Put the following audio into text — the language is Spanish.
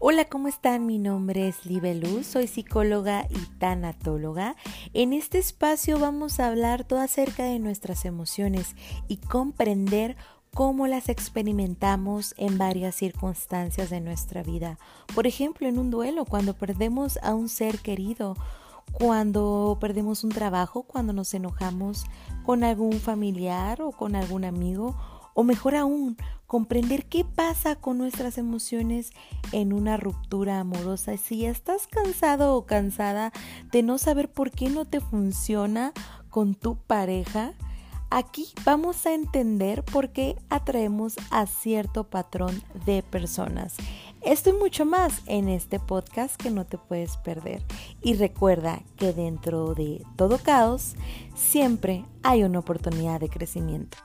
Hola, ¿cómo están? Mi nombre es Libeluz, soy psicóloga y tanatóloga. En este espacio vamos a hablar todo acerca de nuestras emociones y comprender cómo las experimentamos en varias circunstancias de nuestra vida. Por ejemplo, en un duelo, cuando perdemos a un ser querido, cuando perdemos un trabajo, cuando nos enojamos con algún familiar o con algún amigo o mejor aún, comprender qué pasa con nuestras emociones en una ruptura amorosa. Si estás cansado o cansada de no saber por qué no te funciona con tu pareja, aquí vamos a entender por qué atraemos a cierto patrón de personas. Esto y mucho más en este podcast que no te puedes perder. Y recuerda que dentro de todo caos siempre hay una oportunidad de crecimiento.